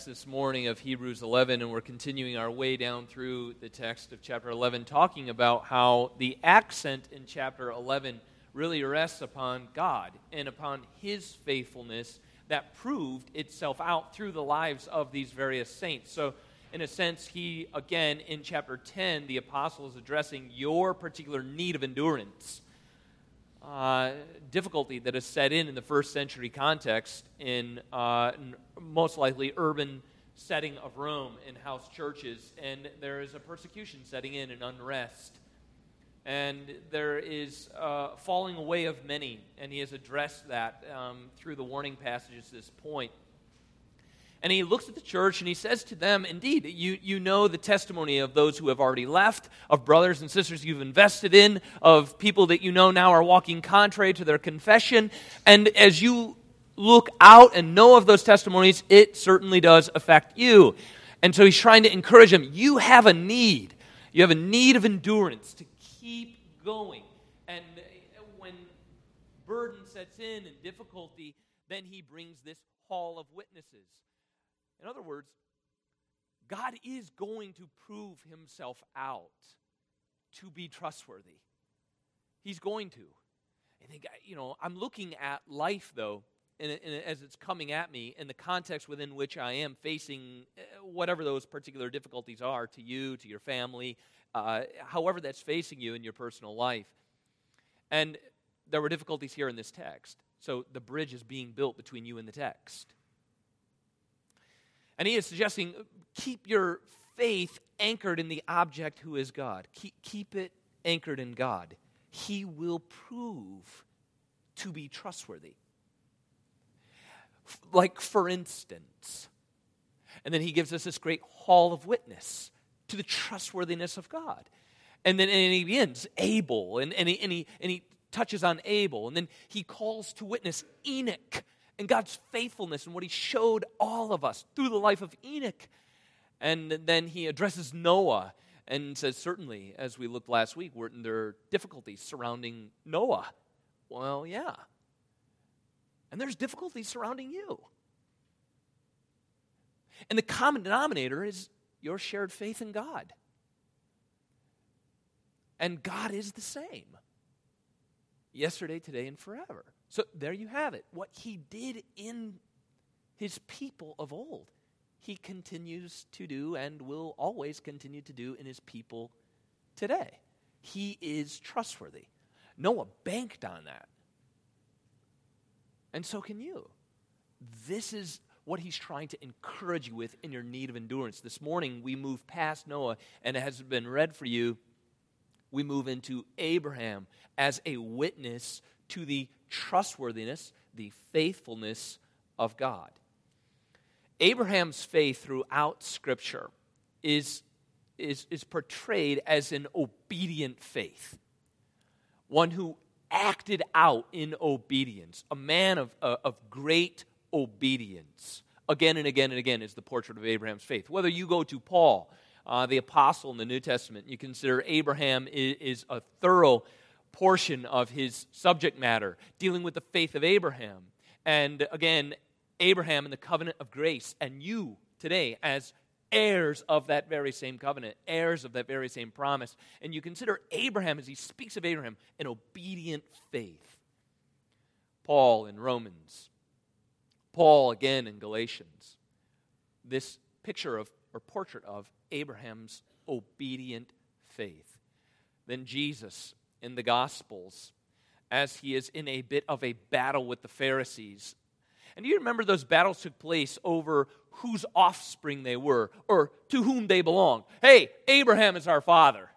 this morning of Hebrews 11, and we're continuing our way down through the text of chapter 11, talking about how the accent in chapter 11 really rests upon God and upon His faithfulness that proved itself out through the lives of these various saints. So, in a sense, he, again, in chapter 10, the apostle is addressing your particular need of endurance. Uh, difficulty that is set in in the first century context in uh, most likely urban setting of Rome in house churches, and there is a persecution setting in and unrest. And there is uh, falling away of many, and he has addressed that um, through the warning passages this point. And he looks at the church and he says to them, Indeed, you, you know the testimony of those who have already left, of brothers and sisters you've invested in, of people that you know now are walking contrary to their confession. And as you look out and know of those testimonies, it certainly does affect you. And so he's trying to encourage them you have a need. You have a need of endurance to keep going. And uh, when burden sets in and difficulty, then he brings this hall of witnesses. In other words, God is going to prove himself out to be trustworthy. He's going to. I think, you know, I'm looking at life, though, and, as it's coming at me in the context within which I am facing uh, whatever those particular difficulties are to you, to your family, uh, however that's facing you in your personal life. And there were difficulties here in this text. So the bridge is being built between you and the text. And he is suggesting keep your faith anchored in the object who is God. Keep, keep it anchored in God. He will prove to be trustworthy like for instance. And then he gives us this great hall of witness to the trustworthiness of God. And then and he begins Abel, and, and, he, and, he, and he touches on Abel. And then he calls to witness Enoch and God's faithfulness and what he showed all of us through the life of Enoch. And then he addresses Noah and says, Certainly, as we looked last week, were there difficulties surrounding Noah? Well, yeah. And there's difficulties surrounding you. And the common denominator is your shared faith in God. And God is the same yesterday, today, and forever. So there you have it. What He did in His people of old, He continues to do and will always continue to do in His people today. He is trustworthy. Noah banked on that. And so can you. This is what he's trying to encourage you with in your need of endurance. This morning, we move past Noah, and it has been read for you. We move into Abraham as a witness to the trustworthiness, the faithfulness of God. Abraham's faith throughout Scripture is, is, is portrayed as an obedient faith, one who acted out in obedience, a man of, uh, of great obedience. Again and again and again is the portrait of Abraham's faith. Whether you go to Paul, uh, the apostle in the New Testament, you consider Abraham is, is a thorough portion of his subject matter, dealing with the faith of Abraham. And again, Abraham and the covenant of grace, and you today as heirs of that very same covenant, heirs of that very same promise. And you consider Abraham, as he speaks of Abraham, an obedient faith. Paul in Romans, Paul again in Galatians. This picture of, or portrait of Abraham's obedient faith. Then Jesus in the Gospels, as he is in a bit of a battle with the Pharisees and you remember those battles took place over whose offspring they were or to whom they belonged? Hey, Abraham is our father.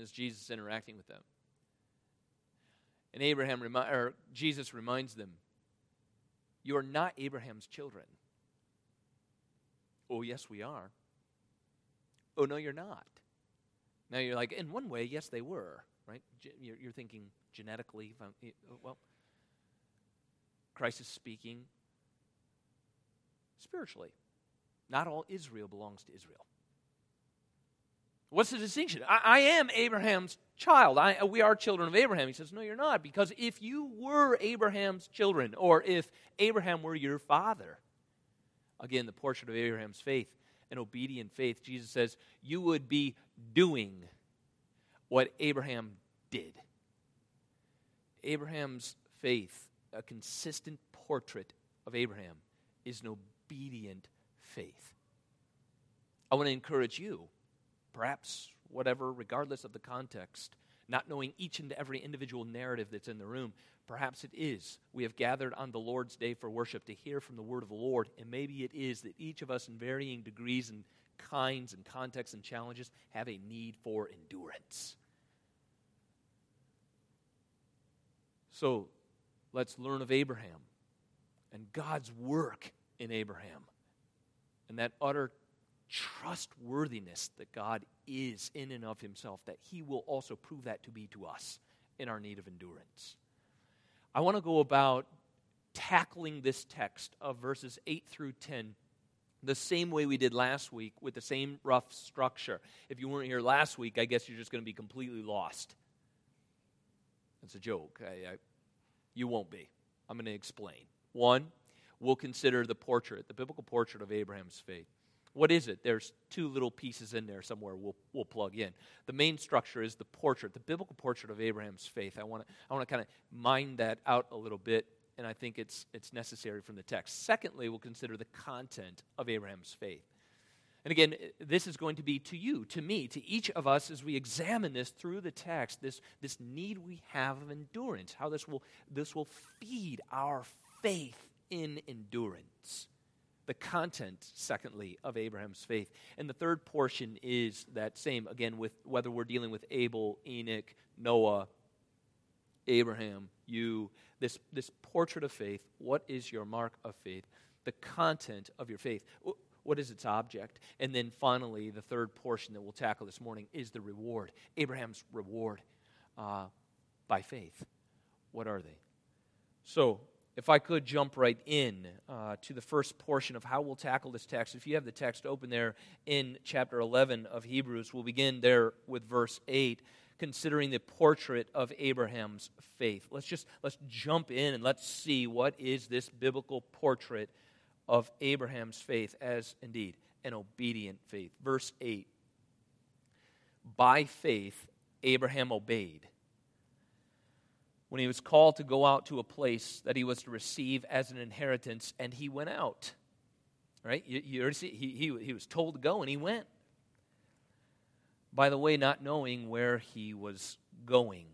As Jesus interacting with them. And Abraham or Jesus reminds them, You are not Abraham's children. Oh, yes, we are. Oh, no, you're not. Now you're like, in one way, yes, they were, right? You're, thinking genetically. Oh, well, Christ is speaking spiritually. Not all Israel belongs to Israel. What's the distinction? I, I am Abraham's child. I, we are children of Abraham. He says, No, you're not. Because if you were Abraham's children, or if Abraham were your father, Again, the portrait of Abraham's faith, an obedient faith. Jesus says, You would be doing what Abraham did. Abraham's faith, a consistent portrait of Abraham, is an obedient faith. I want to encourage you, perhaps whatever, regardless of the context, not knowing each and every individual narrative that's in the room. Perhaps it is. We have gathered on the Lord's day for worship to hear from the word of the Lord, and maybe it is that each of us, in varying degrees and kinds and contexts and challenges, have a need for endurance. So let's learn of Abraham and God's work in Abraham and that utter trustworthiness that God is in and of himself, that he will also prove that to be to us in our need of endurance. I want to go about tackling this text of verses 8 through 10 the same way we did last week with the same rough structure. If you weren't here last week, I guess you're just going to be completely lost. That's a joke. I, I, you won't be. I'm going to explain. One, we'll consider the portrait, the biblical portrait of Abraham's faith. What is it? There's two little pieces in there somewhere we'll, we'll plug in. The main structure is the portrait, the biblical portrait of Abraham's faith. I want to I want to kind of mine that out a little bit, and I think it's, it's necessary from the text. Secondly, we'll consider the content of Abraham's faith. And again, this is going to be to you, to me, to each of us as we examine this through the text, this, this need we have of endurance, how this will, this will feed our faith in endurance the content, secondly, of Abraham's faith. And the third portion is that same, again, with whether we're dealing with Abel, Enoch, Noah, Abraham, you, this, this portrait of faith. What is your mark of faith? The content of your faith. What is its object? And then finally, the third portion that we'll tackle this morning is the reward. Abraham's reward uh, by faith. What are they? So, if I could jump right in uh, to the first portion of how we'll tackle this text. If you have the text open there in chapter 11 of Hebrews, we'll begin there with verse 8, considering the portrait of Abraham's faith. Let's just let's jump in and let's see what is this biblical portrait of Abraham's faith as indeed an obedient faith. Verse 8. By faith Abraham obeyed when he was called to go out to a place that he was to receive as an inheritance, and he went out. Right? You, you see, he, he, he was told to go, and he went. By the way, not knowing where he was going.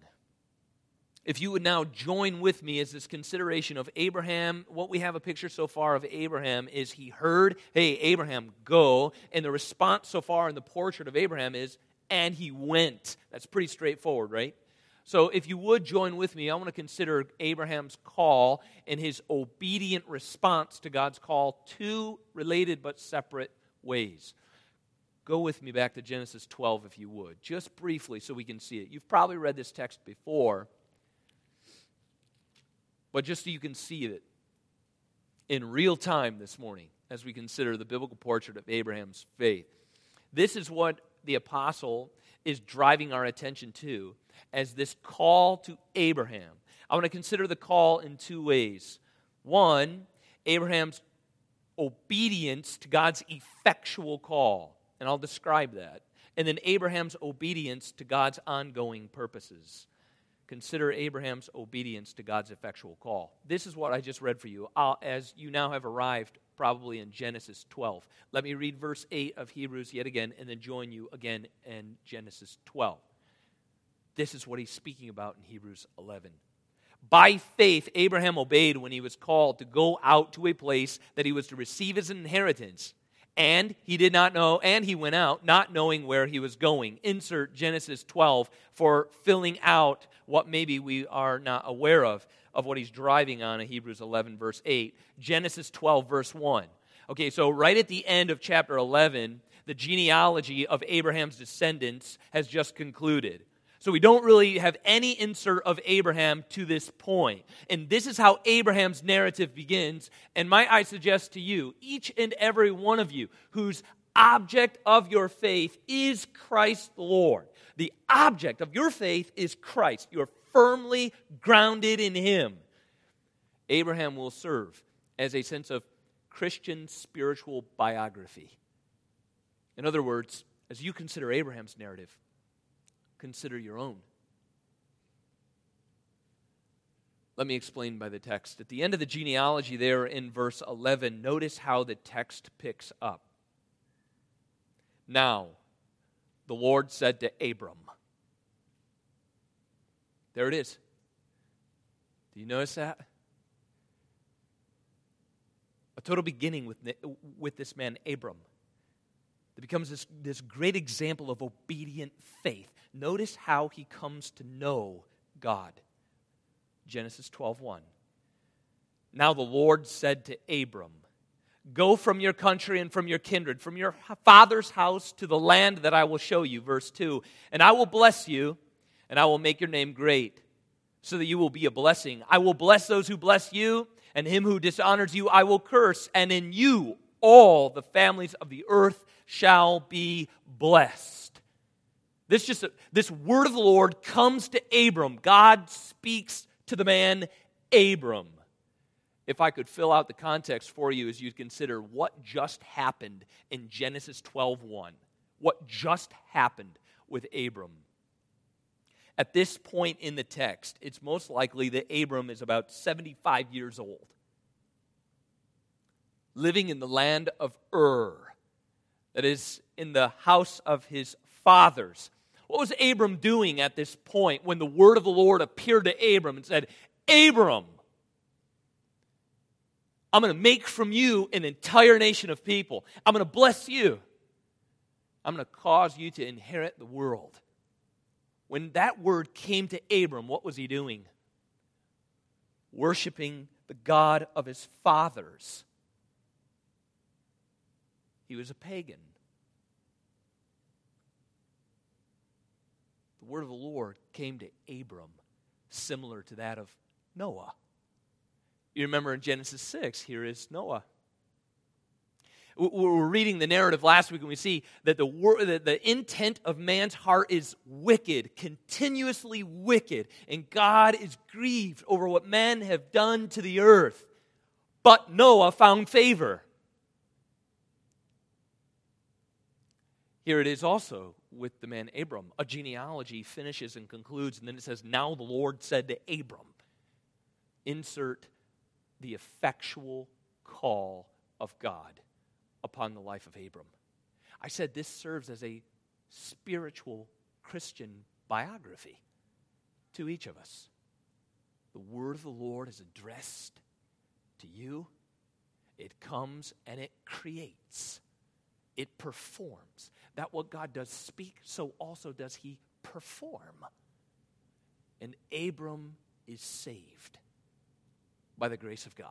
If you would now join with me as this consideration of Abraham, what we have a picture so far of Abraham is he heard, hey, Abraham, go. And the response so far in the portrait of Abraham is, and he went. That's pretty straightforward, right? So, if you would join with me, I want to consider Abraham's call and his obedient response to God's call, two related but separate ways. Go with me back to Genesis 12, if you would, just briefly so we can see it. You've probably read this text before, but just so you can see it in real time this morning as we consider the biblical portrait of Abraham's faith. This is what the apostle is driving our attention to as this call to Abraham. I want to consider the call in two ways. One, Abraham's obedience to God's effectual call, and I'll describe that. And then Abraham's obedience to God's ongoing purposes. Consider Abraham's obedience to God's effectual call. This is what I just read for you, I'll, as you now have arrived probably in Genesis 12. Let me read verse 8 of Hebrews yet again, and then join you again in Genesis 12. This is what he's speaking about in Hebrews 11. By faith, Abraham obeyed when he was called to go out to a place that he was to receive an inheritance. And he did not know, and he went out not knowing where he was going. Insert Genesis 12 for filling out what maybe we are not aware of, of what he's driving on in Hebrews 11, verse 8. Genesis 12, verse 1. Okay, so right at the end of chapter 11, the genealogy of Abraham's descendants has just concluded. So we don't really have any insert of Abraham to this point. And this is how Abraham's narrative begins. And might I suggest to you, each and every one of you whose object of your faith is Christ the Lord. The object of your faith is Christ. You're firmly grounded in Him. Abraham will serve as a sense of Christian spiritual biography. In other words, as you consider Abraham's narrative, consider your own. Let me explain by the text. At the end of the genealogy, there in verse 11, notice how the text picks up. Now, the Lord said to Abram, There it is. Do you notice that? A total beginning with, with this man, Abram. That becomes this, this great example of obedient faith. Notice how he comes to know God. Genesis 12:1. Now the Lord said to Abram, Go from your country and from your kindred, from your father's house to the land that I will show you. Verse 2 And I will bless you, and I will make your name great, so that you will be a blessing. I will bless those who bless you, and him who dishonors you I will curse, and in you all the families of the earth shall be blessed. This just this word of the Lord comes to Abram. God speaks to the man Abram. If I could fill out the context for you as you consider what just happened in Genesis 12:1. What just happened with Abram. At this point in the text, it's most likely that Abram is about 75 years old, living in the land of Ur, that is, in the house of his fathers. What was Abram doing at this point when the word of the Lord appeared to Abram and said, Abram, I'm going to make from you an entire nation of people. I'm going to bless you. I'm going to cause you to inherit the world. When that word came to Abram, what was he doing? Worshiping the God of his fathers. He was a pagan. The word of the Lord came to Abram, similar to that of Noah. You remember in Genesis 6, here is Noah. We were reading the narrative last week and we see that the, the intent of man's heart is wicked, continuously wicked, and God is grieved over what men have done to the earth. But Noah found favor. Here it is also with the man Abram. A genealogy finishes and concludes, and then it says, Now the Lord said to Abram, insert the effectual call of God upon the life of Abram. I said this serves as a spiritual Christian biography to each of us. The word of the Lord is addressed to you, it comes and it creates, it performs that what God does speak, so also does he perform. And Abram is saved by the grace of God.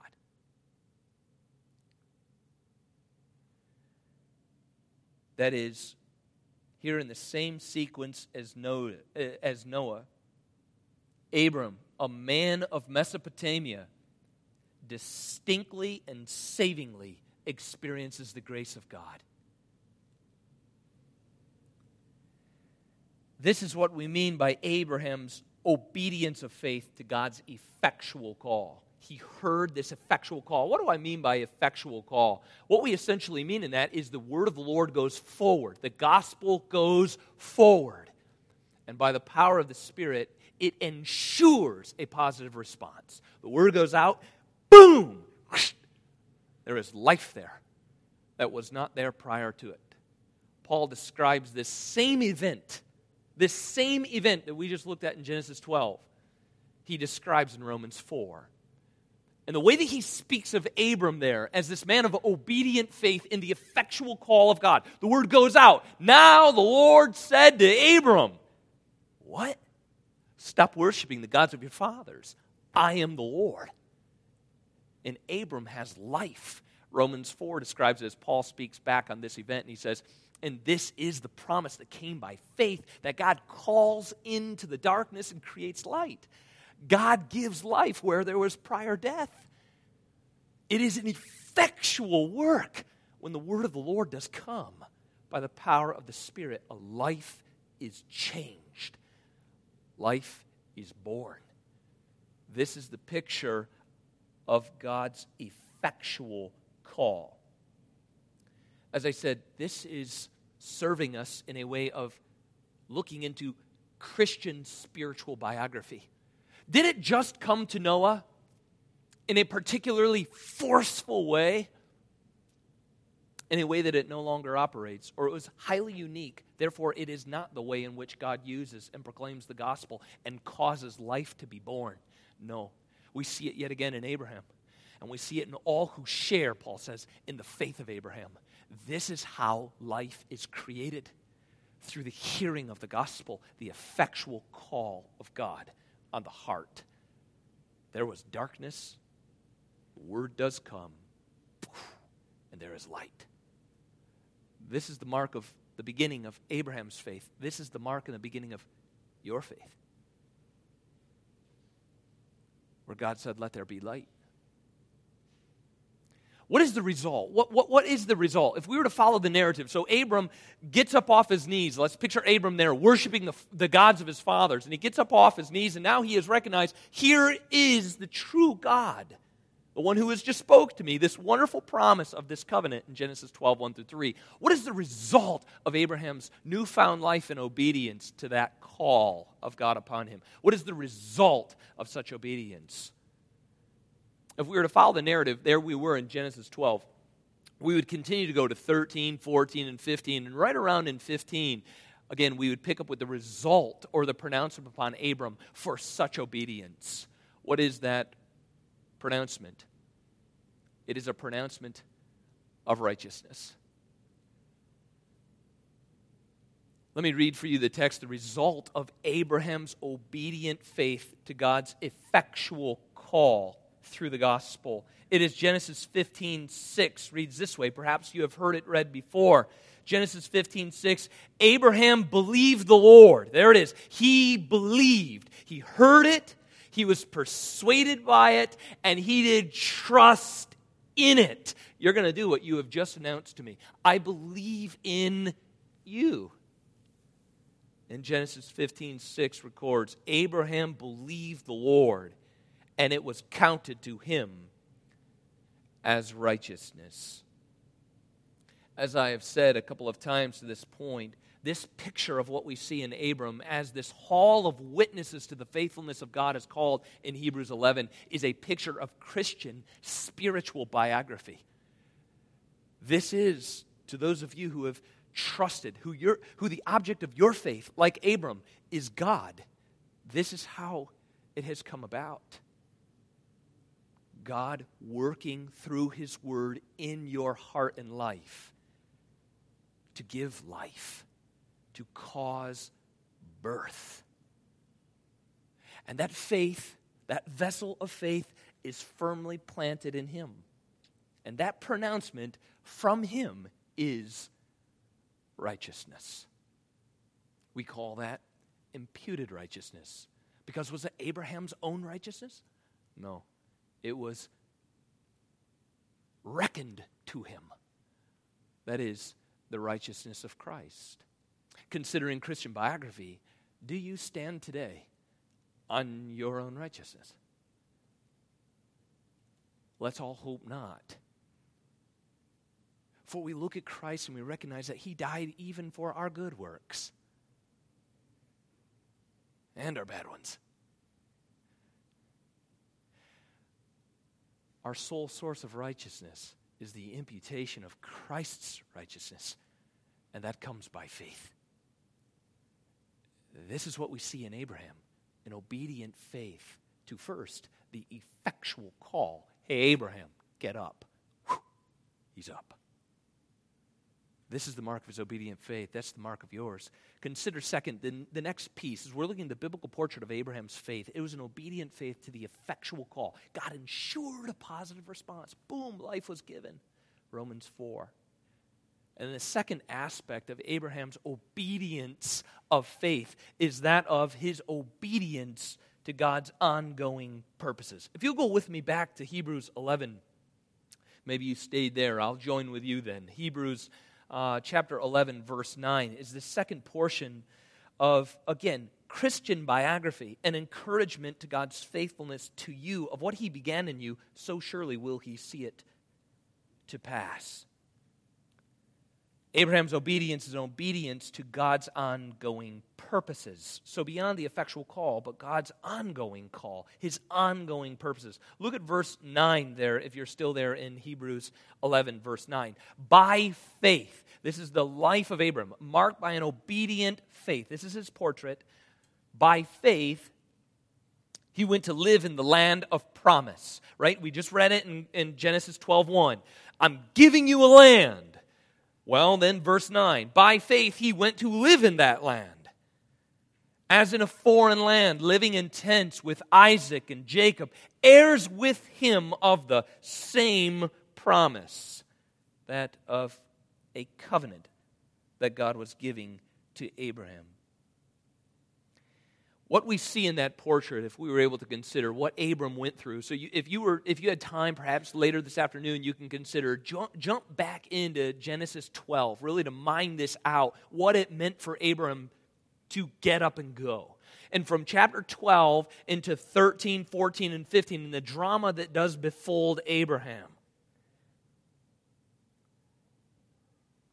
That is, here in the same sequence as Noah, eh, as Noah, Abram, a man of Mesopotamia, distinctly and savingly experiences the grace of God. This is what we mean by Abraham's obedience of faith to God's effectual call. He heard this effectual call. What do I mean by effectual call? What we essentially mean in that is the word of the Lord goes forward, the gospel goes forward. And by the power of the Spirit, it ensures a positive response. The word goes out, boom! There is life there that was not there prior to it. Paul describes this same event this same event that we just looked at in Genesis 12, he describes in Romans 4. And the way that he speaks of Abram there as this man of obedient faith in the effectual call of God, the word goes out. Now the Lord said to Abram, What? Stop worshiping the gods of your fathers. I am the Lord. And Abram has life. Romans 4 describes it as Paul speaks back on this event, and he says, and this is the promise that came by faith that God calls into the darkness and creates light. God gives life where there was prior death. It is an effectual work when the word of the Lord does come. By the power of the Spirit, a life is changed, life is born. This is the picture of God's effectual call. As I said, this is serving us in a way of looking into Christian spiritual biography. Did it just come to Noah in a particularly forceful way? In a way that it no longer operates, or it was highly unique. Therefore, it is not the way in which God uses and proclaims the gospel and causes life to be born. No. We see it yet again in Abraham. And we see it in all who share, Paul says, in the faith of Abraham. This is how life is created through the hearing of the gospel, the effectual call of God on the heart. There was darkness, word does come, and there is light. This is the mark of the beginning of Abraham's faith. This is the mark and the beginning of your faith. Where God said, Let there be light. What is the result? What, what, what is the result? If we were to follow the narrative, so Abram gets up off his knees. Let's picture Abram there worshiping the, the gods of his fathers. And he gets up off his knees, and now he has recognized here is the true God, the one who has just spoke to me, this wonderful promise of this covenant in Genesis 12, 1 through 3. What is the result of Abraham's newfound life and obedience to that call of God upon him? What is the result of such obedience? If we were to follow the narrative, there we were in Genesis 12. We would continue to go to 13, 14, and 15. And right around in 15, again, we would pick up with the result or the pronouncement upon Abram for such obedience. What is that pronouncement? It is a pronouncement of righteousness. Let me read for you the text, the result of Abraham's obedient faith to God's effectual call through the gospel. It is Genesis 15 6 reads this way. Perhaps you have heard it read before. Genesis 15 6. Abraham believed the Lord. There it is. He believed. He heard it, he was persuaded by it, and he did trust in it. You're going to do what you have just announced to me. I believe in you. And Genesis 15 6 records Abraham believed the Lord and it was counted to him as righteousness. As I have said a couple of times to this point, this picture of what we see in Abram as this hall of witnesses to the faithfulness of God is called in Hebrews 11 is a picture of Christian spiritual biography. This is to those of you who have trusted, who, who the object of your faith, like Abram, is God. This is how it has come about. God working through His Word in your heart and life to give life, to cause birth. And that faith, that vessel of faith, is firmly planted in Him. And that pronouncement from Him is righteousness. We call that imputed righteousness. Because was it Abraham's own righteousness? No it was reckoned to him. That is the righteousness of Christ. Considering Christian biography, do you stand today on your own righteousness? Let's all hope not. For we look at Christ and we recognize that he died even for our good works and our bad ones. Our sole source of righteousness is the imputation of Christ's righteousness, and that comes by faith. This is what we see in Abraham an obedient faith to first the effectual call Hey, Abraham, get up. Whew, he's up. This is the mark of his obedient faith. That's the mark of yours. Consider, second, the, the next piece is we're looking at the biblical portrait of Abraham's faith. It was an obedient faith to the effectual call. God ensured a positive response. Boom, life was given. Romans 4. And the second aspect of Abraham's obedience of faith is that of his obedience to God's ongoing purposes. If you'll go with me back to Hebrews 11, maybe you stayed there. I'll join with you then. Hebrews uh, chapter 11, verse 9, is the second portion of, again, Christian biography, an encouragement to God's faithfulness to you of what He began in you, so surely will He see it to pass. Abraham's obedience is an obedience to God's ongoing purposes. So, beyond the effectual call, but God's ongoing call, his ongoing purposes. Look at verse 9 there, if you're still there in Hebrews 11, verse 9. By faith, this is the life of Abram, marked by an obedient faith. This is his portrait. By faith, he went to live in the land of promise, right? We just read it in, in Genesis 12 1. I'm giving you a land well, then, verse 9 by faith he went to live in that land, as in a foreign land, living in tents with Isaac and Jacob, heirs with him of the same promise, that of a covenant that God was giving to Abraham what we see in that portrait if we were able to consider what abram went through. So you, if you were if you had time perhaps later this afternoon you can consider jump, jump back into genesis 12 really to mine this out what it meant for abram to get up and go. And from chapter 12 into 13 14 and 15 and the drama that does befold abraham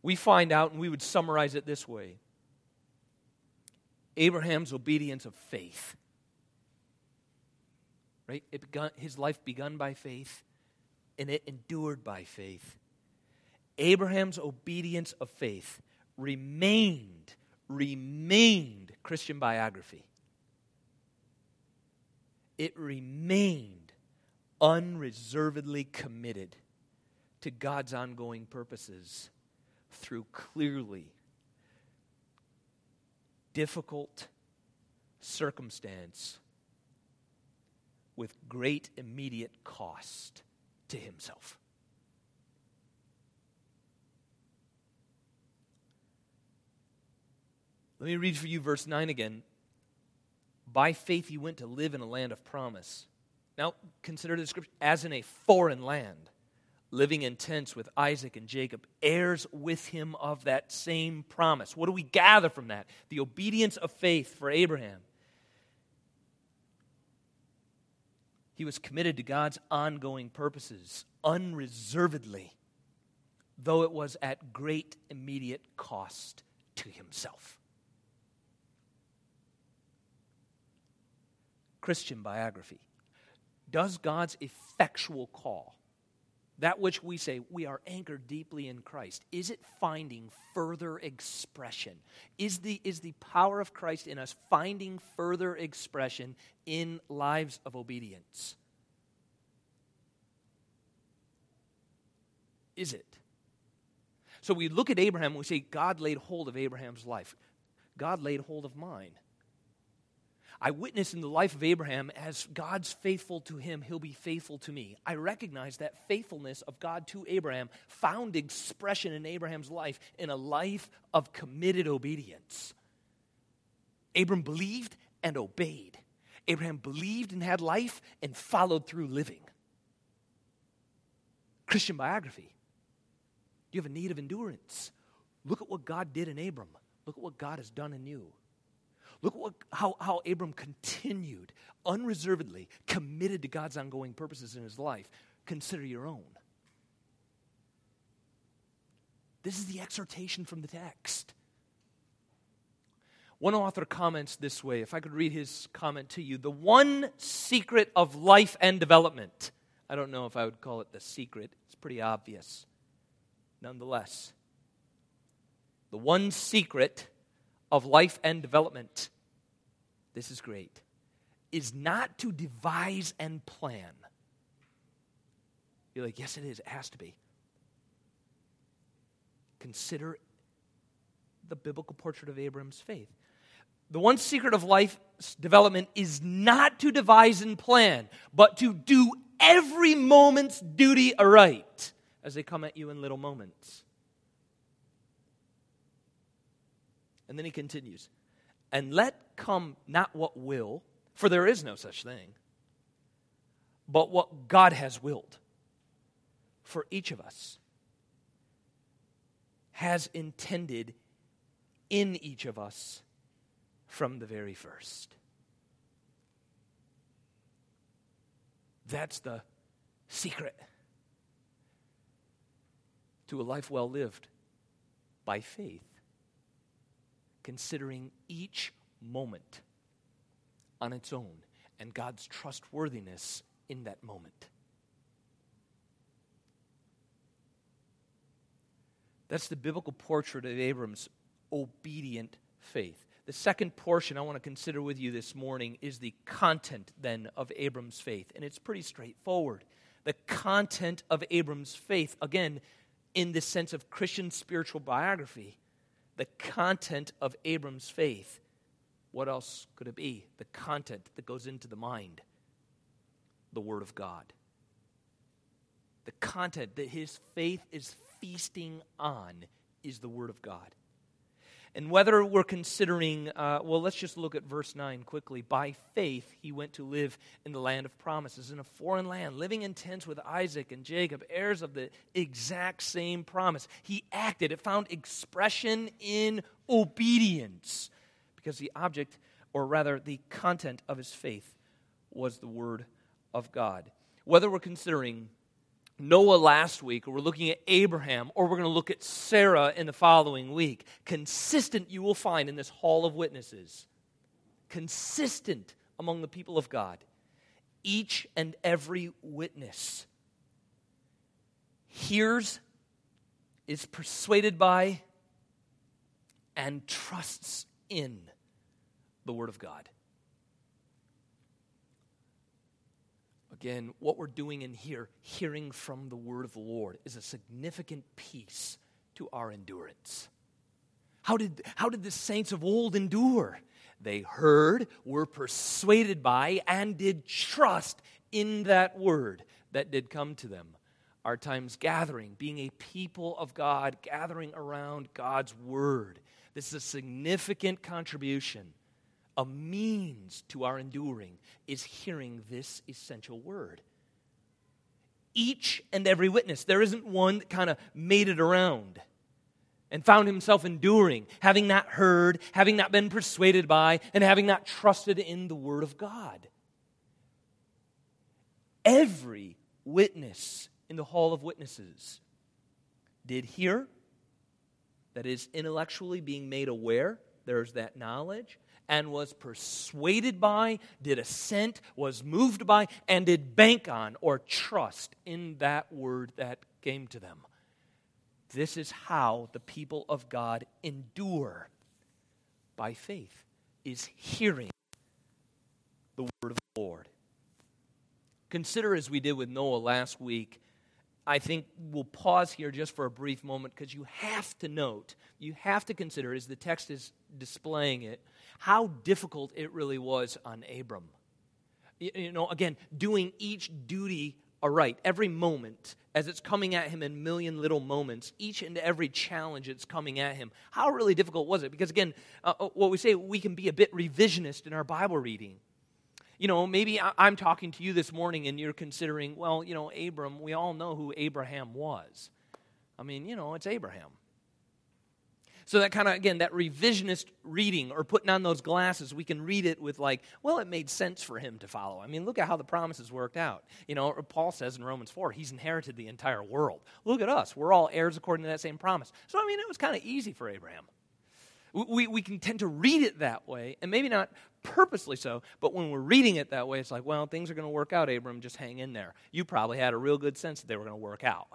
we find out and we would summarize it this way Abraham's obedience of faith. Right? It begun, his life begun by faith, and it endured by faith. Abraham's obedience of faith remained, remained Christian biography. It remained unreservedly committed to God's ongoing purposes through clearly difficult circumstance with great immediate cost to himself. Let me read for you verse 9 again. By faith he went to live in a land of promise. Now, consider the description as in a foreign land living in tents with Isaac and Jacob, heirs with him of that same promise. What do we gather from that? The obedience of faith for Abraham. He was committed to God's ongoing purposes unreservedly, though it was at great immediate cost to himself. Christian biography. Does God's effectual call that which we say we are anchored deeply in Christ, is it finding further expression? Is the, is the power of Christ in us finding further expression in lives of obedience? Is it? So we look at Abraham and we say, God laid hold of Abraham's life. God laid hold of mine. I witness in the life of Abraham as God's faithful to him, he'll be faithful to me. I recognize that faithfulness of God to Abraham found expression in Abraham's life in a life of committed obedience. Abram believed and obeyed. Abraham believed and had life and followed through living. Christian biography. You have a need of endurance. Look at what God did in Abram. Look at what God has done in you. Look what, how, how Abram continued, unreservedly committed to God's ongoing purposes in his life. Consider your own. This is the exhortation from the text. One author comments this way, if I could read his comment to you the one secret of life and development. I don't know if I would call it the secret, it's pretty obvious. Nonetheless, the one secret of life and development, this is great, is not to devise and plan. You're like, yes, it is. It has to be. Consider the biblical portrait of Abraham's faith. The one secret of life's development is not to devise and plan, but to do every moment's duty aright as they come at you in little moments. And then he continues, and let come not what will, for there is no such thing, but what God has willed for each of us, has intended in each of us from the very first. That's the secret. to a life well lived by faith, considering each moment on its own and God's trustworthiness in that moment. That's the biblical portrait of Abram's obedient faith. The second portion I want to consider with you this morning is the content then of Abram's faith. And it's pretty straightforward. The content of Abram's faith, again, in the sense of Christian spiritual biography, the content of Abram's faith. What else could it be? The content that goes into the mind, the Word of God. The content that his faith is feasting on is the Word of God. And whether we're considering, uh, well, let's just look at verse 9 quickly. By faith, he went to live in the land of promises, in a foreign land, living in tents with Isaac and Jacob, heirs of the exact same promise. He acted, it found expression in obedience, because the object, or rather the content of his faith, was the Word of God. Whether we're considering Noah last week, or we're looking at Abraham, or we're going to look at Sarah in the following week. Consistent, you will find in this hall of witnesses, consistent among the people of God. Each and every witness hears, is persuaded by, and trusts in the Word of God. Again, what we're doing in here, hearing from the word of the Lord, is a significant piece to our endurance. How did, how did the saints of old endure? They heard, were persuaded by, and did trust in that word that did come to them. Our times gathering, being a people of God, gathering around God's word. This is a significant contribution a means to our enduring is hearing this essential word. Each and every witness, there isn't one that kind of made it around and found himself enduring, having not heard, having not been persuaded by, and having not trusted in the Word of God. Every witness in the hall of witnesses did hear, that is, intellectually being made aware, there's that knowledge, and was persuaded by, did assent, was moved by, and did bank on or trust in that word that came to them. This is how the people of God endure by faith, is hearing the word of the Lord. Consider, as we did with Noah last week, I think we'll pause here just for a brief moment because you have to note, you have to consider, as the text is displaying it, how difficult it really was on Abram. You know, again, doing each duty aright, every moment as it's coming at him in million little moments, each and every challenge that's coming at him. How really difficult was it? Because again, uh, uh what we say, we can be a bit revisionist in our Bible reading. You know, maybe I'm talking to you this morning and you're considering, well, you know, Abram, we all know who Abraham was. I mean, you know, it's Abraham. So that kind of, again, that revisionist reading or putting on those glasses, we can read it with like, well, it made sense for him to follow. I mean, look at how the promises worked out. You know, Paul says in Romans 4, he's inherited the entire world. Look at us. We're all heirs according to that same promise. So, I mean, it was kind of easy for Abraham. We, we can tend to read it that way, and maybe not purposely so, but when we're reading it that way, it's like, well, things are going to work out, Abram, just hang in there. You probably had a real good sense that they were going to work out.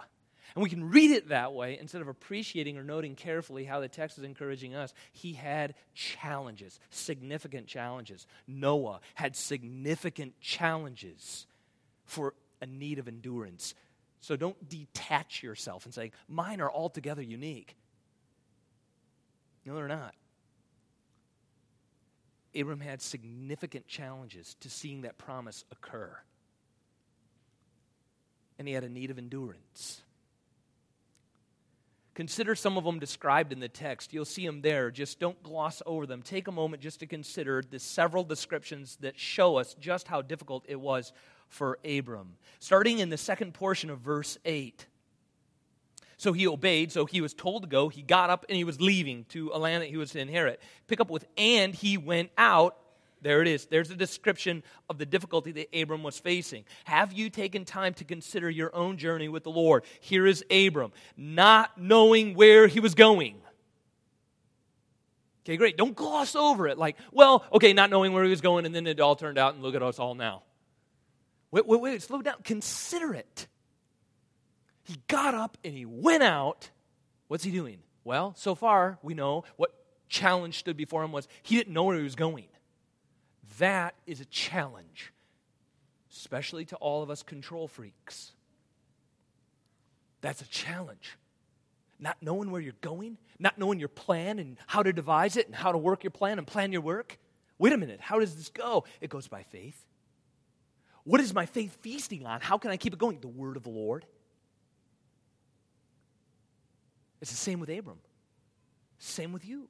And we can read it that way instead of appreciating or noting carefully how the text is encouraging us. He had challenges, significant challenges. Noah had significant challenges for a need of endurance. So don't detach yourself and say, mine are altogether unique. No, they're not. Abram had significant challenges to seeing that promise occur. And he had a need of endurance. Consider some of them described in the text. You'll see them there. Just don't gloss over them. Take a moment just to consider the several descriptions that show us just how difficult it was for Abram. Starting in the second portion of verse 8. So he obeyed, so he was told to go. He got up and he was leaving to a land that he was to inherit. Pick up with, and he went out There it is. There's a description of the difficulty that Abram was facing. Have you taken time to consider your own journey with the Lord? Here is Abram, not knowing where he was going. Okay, great. Don't gloss over it like, well, okay, not knowing where he was going, and then it all turned out, and look at us all now. Wait, wait, wait, slow down. Consider it. He got up and he went out. What's he doing? Well, so far, we know what challenge stood before him was he didn't know where he was going. That is a challenge, especially to all of us control freaks. That's a challenge. Not knowing where you're going, not knowing your plan and how to devise it and how to work your plan and plan your work. Wait a minute, how does this go? It goes by faith. What is my faith feasting on? How can I keep it going? The word of the Lord. It's the same with Abram. Same with you.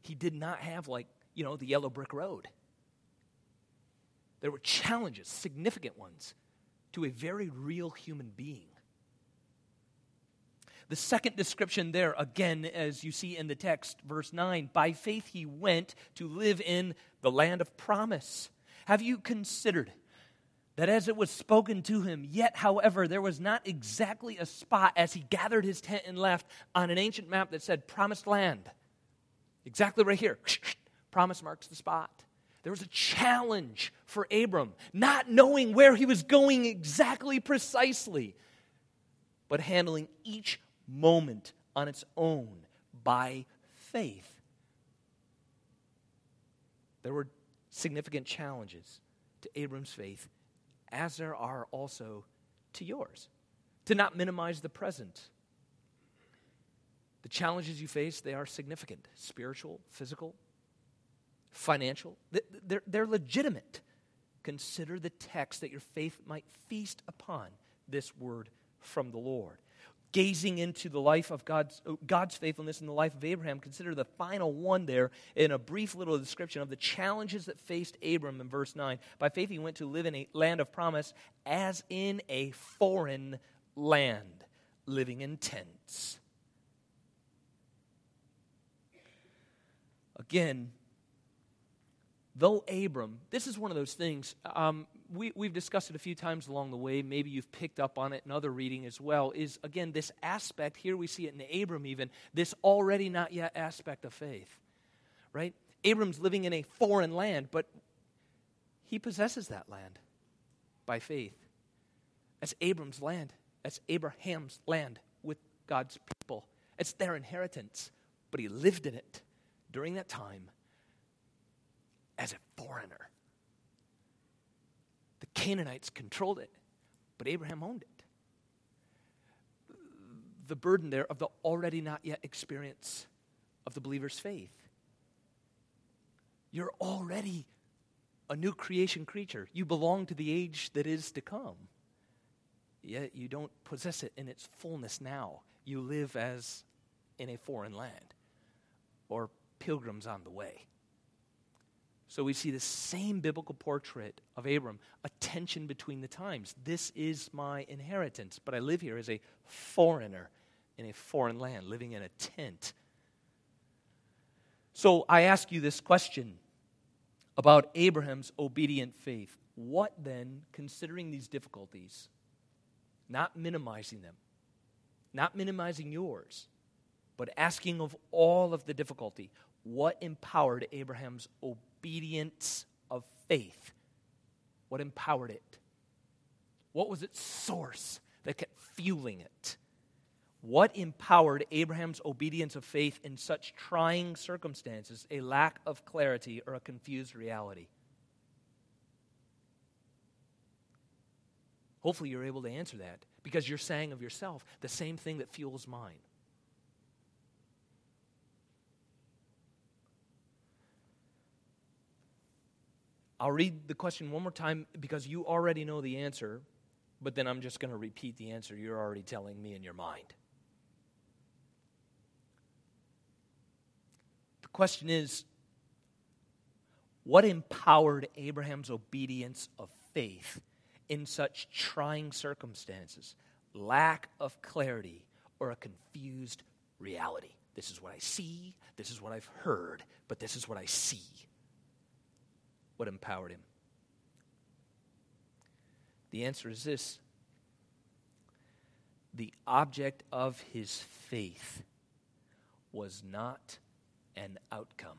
He did not have, like, you know, the yellow brick road. There were challenges, significant ones, to a very real human being. The second description there, again, as you see in the text, verse 9 by faith he went to live in the land of promise. Have you considered that as it was spoken to him, yet, however, there was not exactly a spot as he gathered his tent and left on an ancient map that said promised land. Exactly right here. Promise marks the spot. There was a challenge for Abram, not knowing where he was going exactly precisely, but handling each moment on its own by faith. There were significant challenges to Abram's faith as there are also to yours. To not minimize the present. The challenges you face, they are significant spiritual, physical, financial. They're, they're legitimate. Consider the text that your faith might feast upon this word from the Lord gazing into the life of God's, oh, God's faithfulness in the life of Abraham, consider the final one there in a brief little description of the challenges that faced Abram in verse 9. By faith, he went to live in a land of promise as in a foreign land, living in tents. Again, though Abram, this is one of those things, um, we, we've discussed it a few times along the way. Maybe you've picked up on it in other reading as well. Is again, this aspect, here we see it in Abram even, this already not yet aspect of faith. Right? Abram's living in a foreign land, but he possesses that land by faith. That's Abram's land. That's Abraham's land with God's people. It's their inheritance. But he lived in it during that time as a foreigner. The Canaanites controlled it, but Abraham owned it. The burden there of the already not yet experience of the believer's faith. You're already a new creation creature. You belong to the age that is to come. Yet you don't possess it in its fullness now. You live as in a foreign land or pilgrims on the way. So we see the same biblical portrait of Abram, a tension between the times. This is my inheritance, but I live here as a foreigner in a foreign land, living in a tent. So I ask you this question about Abraham's obedient faith. What then, considering these difficulties, not minimizing them, not minimizing yours, but asking of all of the difficulty, what empowered Abraham's obedience? Obedience of faith? What empowered it? What was its source that kept fueling it? What empowered Abraham's obedience of faith in such trying circumstances, a lack of clarity or a confused reality? Hopefully, you're able to answer that because you're saying of yourself the same thing that fuels mine. I'll read the question one more time because you already know the answer, but then I'm just going to repeat the answer you're already telling me in your mind. The question is what empowered Abraham's obedience of faith in such trying circumstances? Lack of clarity or a confused reality? This is what I see. This is what I've heard. But this is what I see. What empowered him? The answer is this the object of his faith was not an outcome.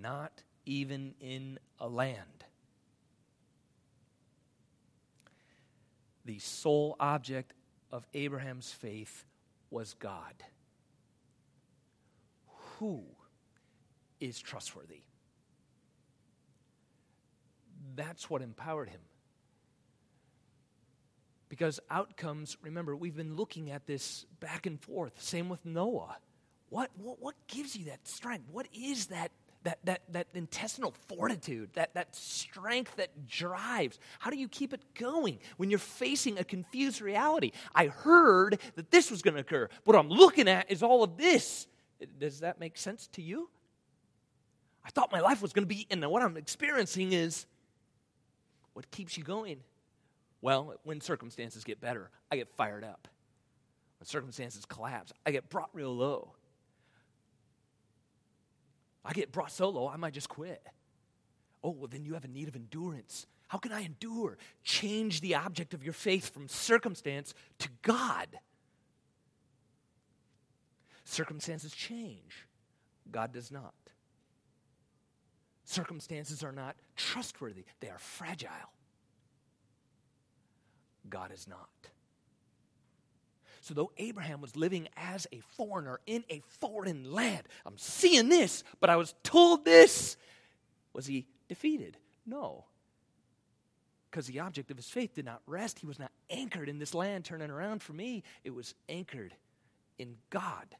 Not even in a land. The sole object of Abraham's faith was God. Who is trustworthy? That's what empowered him. Because outcomes, remember, we've been looking at this back and forth. Same with Noah. What, what, what gives you that strength? What is that, that, that, that intestinal fortitude, that, that strength that drives? How do you keep it going when you're facing a confused reality? I heard that this was going to occur. What I'm looking at is all of this. Does that make sense to you? I thought my life was going to be, and what I'm experiencing is what keeps you going? Well, when circumstances get better, I get fired up. When circumstances collapse, I get brought real low. I get brought so low, I might just quit. Oh, well, then you have a need of endurance. How can I endure? Change the object of your faith from circumstance to God. Circumstances change, God does not. Circumstances are not trustworthy, they are fragile. God is not. So, though Abraham was living as a foreigner in a foreign land, I'm seeing this, but I was told this, was he defeated? No. Because the object of his faith did not rest. He was not anchored in this land turning around for me. It was anchored in God.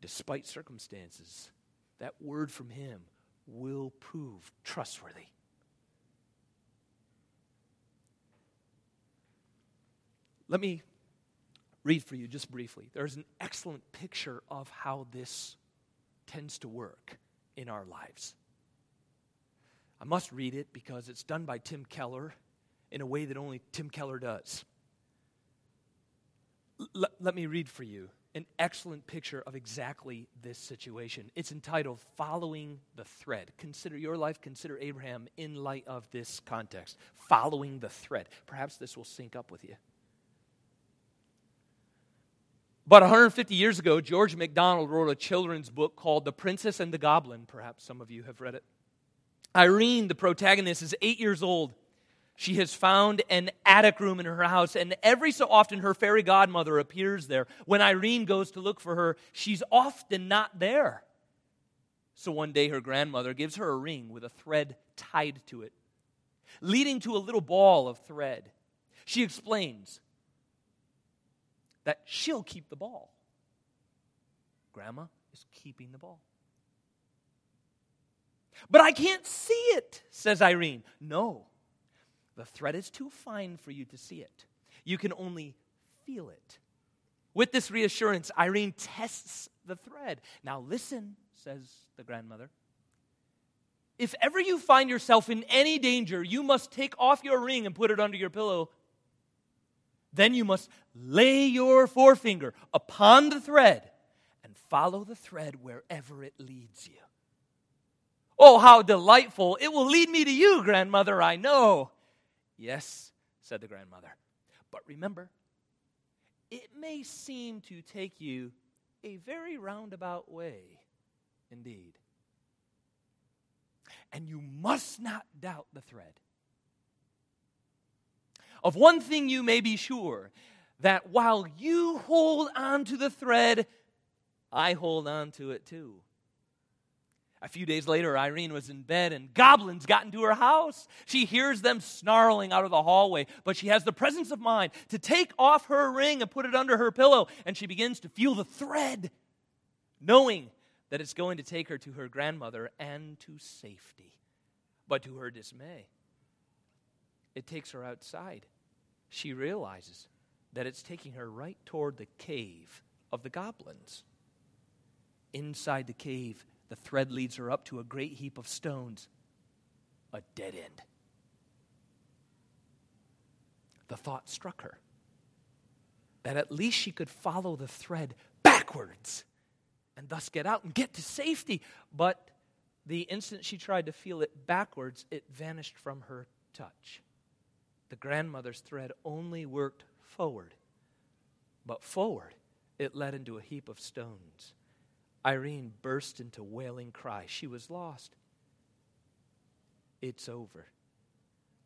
Despite circumstances, that word from him will prove trustworthy. Let me read for you just briefly. There's an excellent picture of how this tends to work in our lives. I must read it because it's done by Tim Keller in a way that only Tim Keller does. L- let me read for you an excellent picture of exactly this situation. It's entitled Following the Thread. Consider your life, consider Abraham in light of this context. Following the thread. Perhaps this will sync up with you. About 150 years ago, George MacDonald wrote a children's book called The Princess and the Goblin. Perhaps some of you have read it. Irene, the protagonist, is eight years old. She has found an attic room in her house, and every so often her fairy godmother appears there. When Irene goes to look for her, she's often not there. So one day her grandmother gives her a ring with a thread tied to it, leading to a little ball of thread. She explains that she'll keep the ball. Grandma is keeping the ball. But I can't see it, says Irene. No, the thread is too fine for you to see it. You can only feel it. With this reassurance, Irene tests the thread. Now, listen, says the grandmother. If ever you find yourself in any danger, you must take off your ring and put it under your pillow then you must lay your forefinger upon the thread and follow the thread wherever it leads you. Oh, how delightful! It will lead me to you, grandmother, I know. Yes, said the grandmother. But remember, it may seem to take you a very roundabout way indeed. And you must not doubt the thread. Of one thing you may be sure that while you hold on to the thread, I hold on to it too. A few days later, Irene was in bed and goblins got into her house. She hears them snarling out of the hallway, but she has the presence of mind to take off her ring and put it under her pillow, and she begins to feel the thread, knowing that it's going to take her to her grandmother and to safety. But to her dismay, it takes her outside she realizes that it's taking her right toward the cave of the goblins. Inside the cave, the thread leads her up to a great heap of stones, a dead end. The thought struck her that at least she could follow the thread backwards and thus get out and get to safety. But the instant she tried to feel it backwards, it vanished from her touch. The grandmother's thread only worked forward, but forward it led into a heap of stones. Irene burst into wailing cry. She was lost. It's over.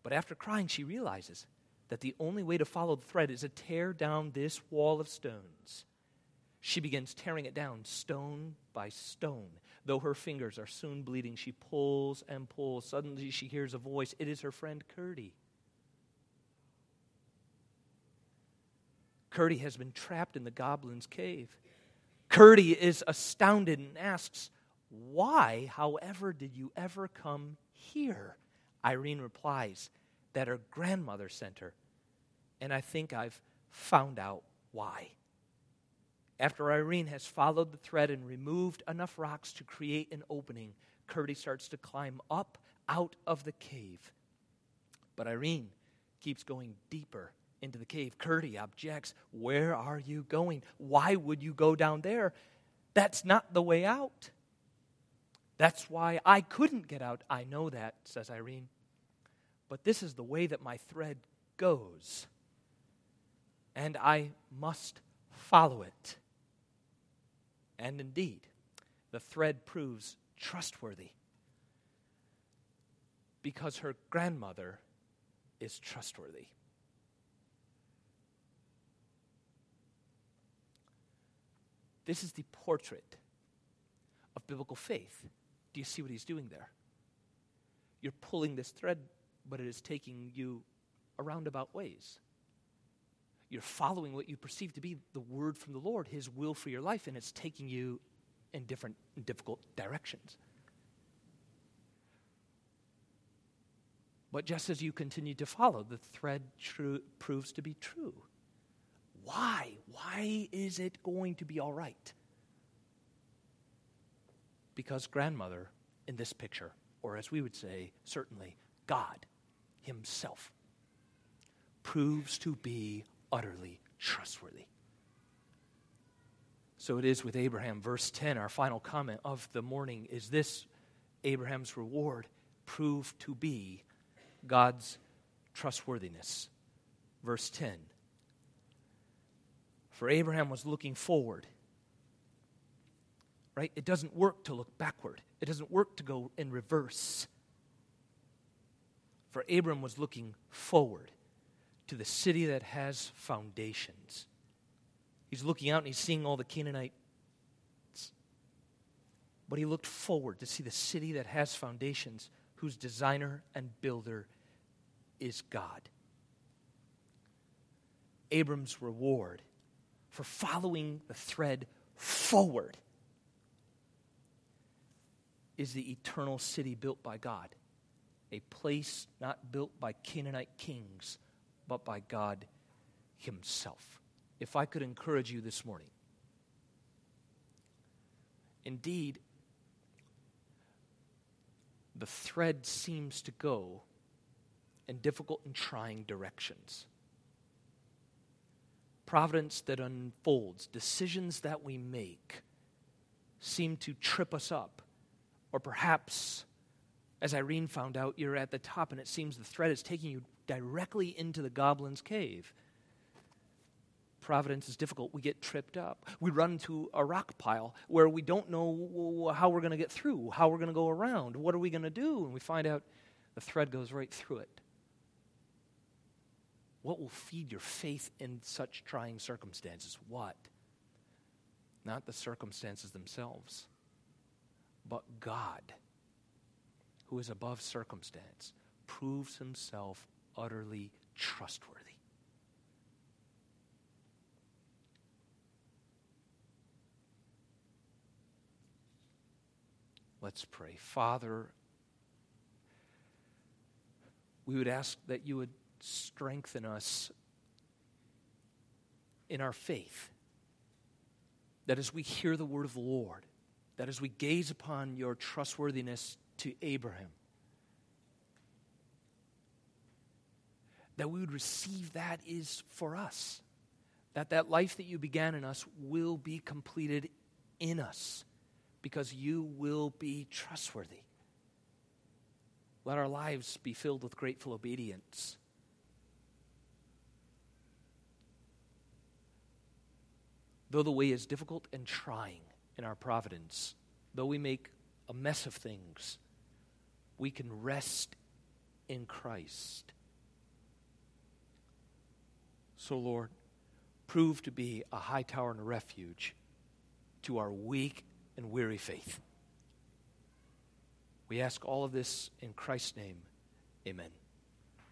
But after crying, she realizes that the only way to follow the thread is to tear down this wall of stones. She begins tearing it down stone by stone. Though her fingers are soon bleeding, she pulls and pulls. Suddenly, she hears a voice. It is her friend Curdie. Curdie has been trapped in the goblin's cave. Curdie is astounded and asks, Why, however, did you ever come here? Irene replies that her grandmother sent her. And I think I've found out why. After Irene has followed the thread and removed enough rocks to create an opening, Curdie starts to climb up out of the cave. But Irene keeps going deeper into the cave. Curdie objects, Where are you going? Why would you go down there? That's not the way out. That's why I couldn't get out. I know that, says Irene. But this is the way that my thread goes. And I must follow it. And indeed, the thread proves trustworthy because her grandmother is trustworthy. This is the portrait of biblical faith. Do you see what he's doing there? You're pulling this thread, but it is taking you a roundabout ways. You're following what you perceive to be the word from the Lord, His will for your life, and it's taking you in different, difficult directions. But just as you continue to follow, the thread proves to be true. Why? Why is it going to be all right? Because grandmother in this picture, or as we would say, certainly God Himself, proves to be utterly trustworthy. So it is with Abraham. Verse 10, our final comment of the morning, is this Abraham's reward proved to be God's trustworthiness. Verse 10. For Abraham was looking forward. Right? It doesn't work to look backward, it doesn't work to go in reverse. For Abram was looking forward to the city that has foundations. He's looking out and he's seeing all the Canaanites. But he looked forward to see the city that has foundations, whose designer and builder is God. Abram's reward for following the thread forward is the eternal city built by God, a place not built by Canaanite kings but by God Himself. If I could encourage you this morning, indeed, the thread seems to go in difficult and trying directions. Providence that unfolds, decisions that we make, seem to trip us up, or perhaps as Irene found out, you're at the top and it seems the thread is taking you directly into the goblin's cave. Providence is difficult. We get tripped up. We run into a rock pile where we don't know how we're going to get through, how we're going to go around, what are we going to do? And we find out the thread goes right through it. What will feed your faith in such trying circumstances? What? Not the circumstances themselves, but God who is above circumstance, proves himself utterly trustworthy. Let's pray. Father, we would ask that you would strengthen us in our faith. That as we hear the word of the Lord, that as we gaze upon your trustworthiness to Abraham. That we would receive that is for us. that that life that you began in us will be completed in us because you will be trustworthy. Let our lives be filled with grateful obedience. Though the way is difficult and trying in our providence, though we make a mess of things, we can rest in Christ. So, Lord, prove to be a high tower and a refuge to our weak and weary faith. We ask all of this in Christ's name. Amen.